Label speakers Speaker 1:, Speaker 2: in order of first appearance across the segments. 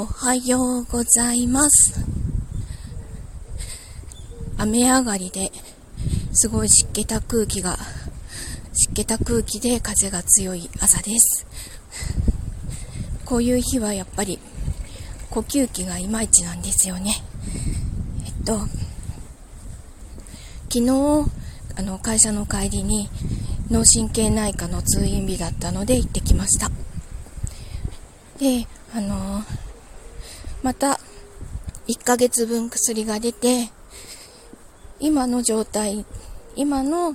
Speaker 1: おはようございます。雨上がりですごい湿気た空気が、湿気た空気で風が強い朝です。こういう日はやっぱり呼吸器がいまいちなんですよね。えっと、昨日、あの、会社の帰りに脳神経内科の通院日だったので行ってきました。で、あのまた1ヶ月分薬が出て、今の状態、今の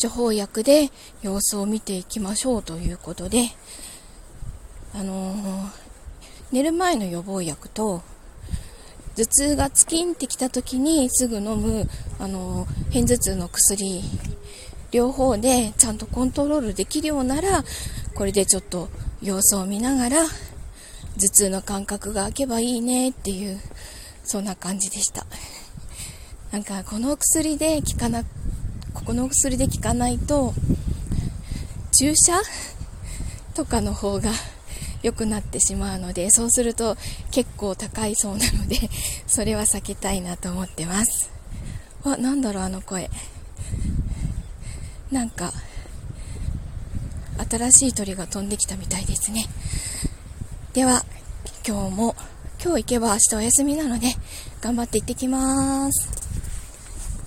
Speaker 1: 処方薬で様子を見ていきましょうということで、あのー、寝る前の予防薬と、頭痛がツキンってきた時にすぐ飲む、あのー、片頭痛の薬、両方でちゃんとコントロールできるようなら、これでちょっと様子を見ながら、頭痛の感覚が開けばいいねっていう、そんな感じでした。なんか、この薬で効かな、ここの薬で効かないと、注射とかの方が良くなってしまうので、そうすると結構高いそうなので、それは避けたいなと思ってます。わ、なんだろう、あの声。なんか、新しい鳥が飛んできたみたいですね。では、今日も、今日行けば明日お休みなので、頑張って行ってきます。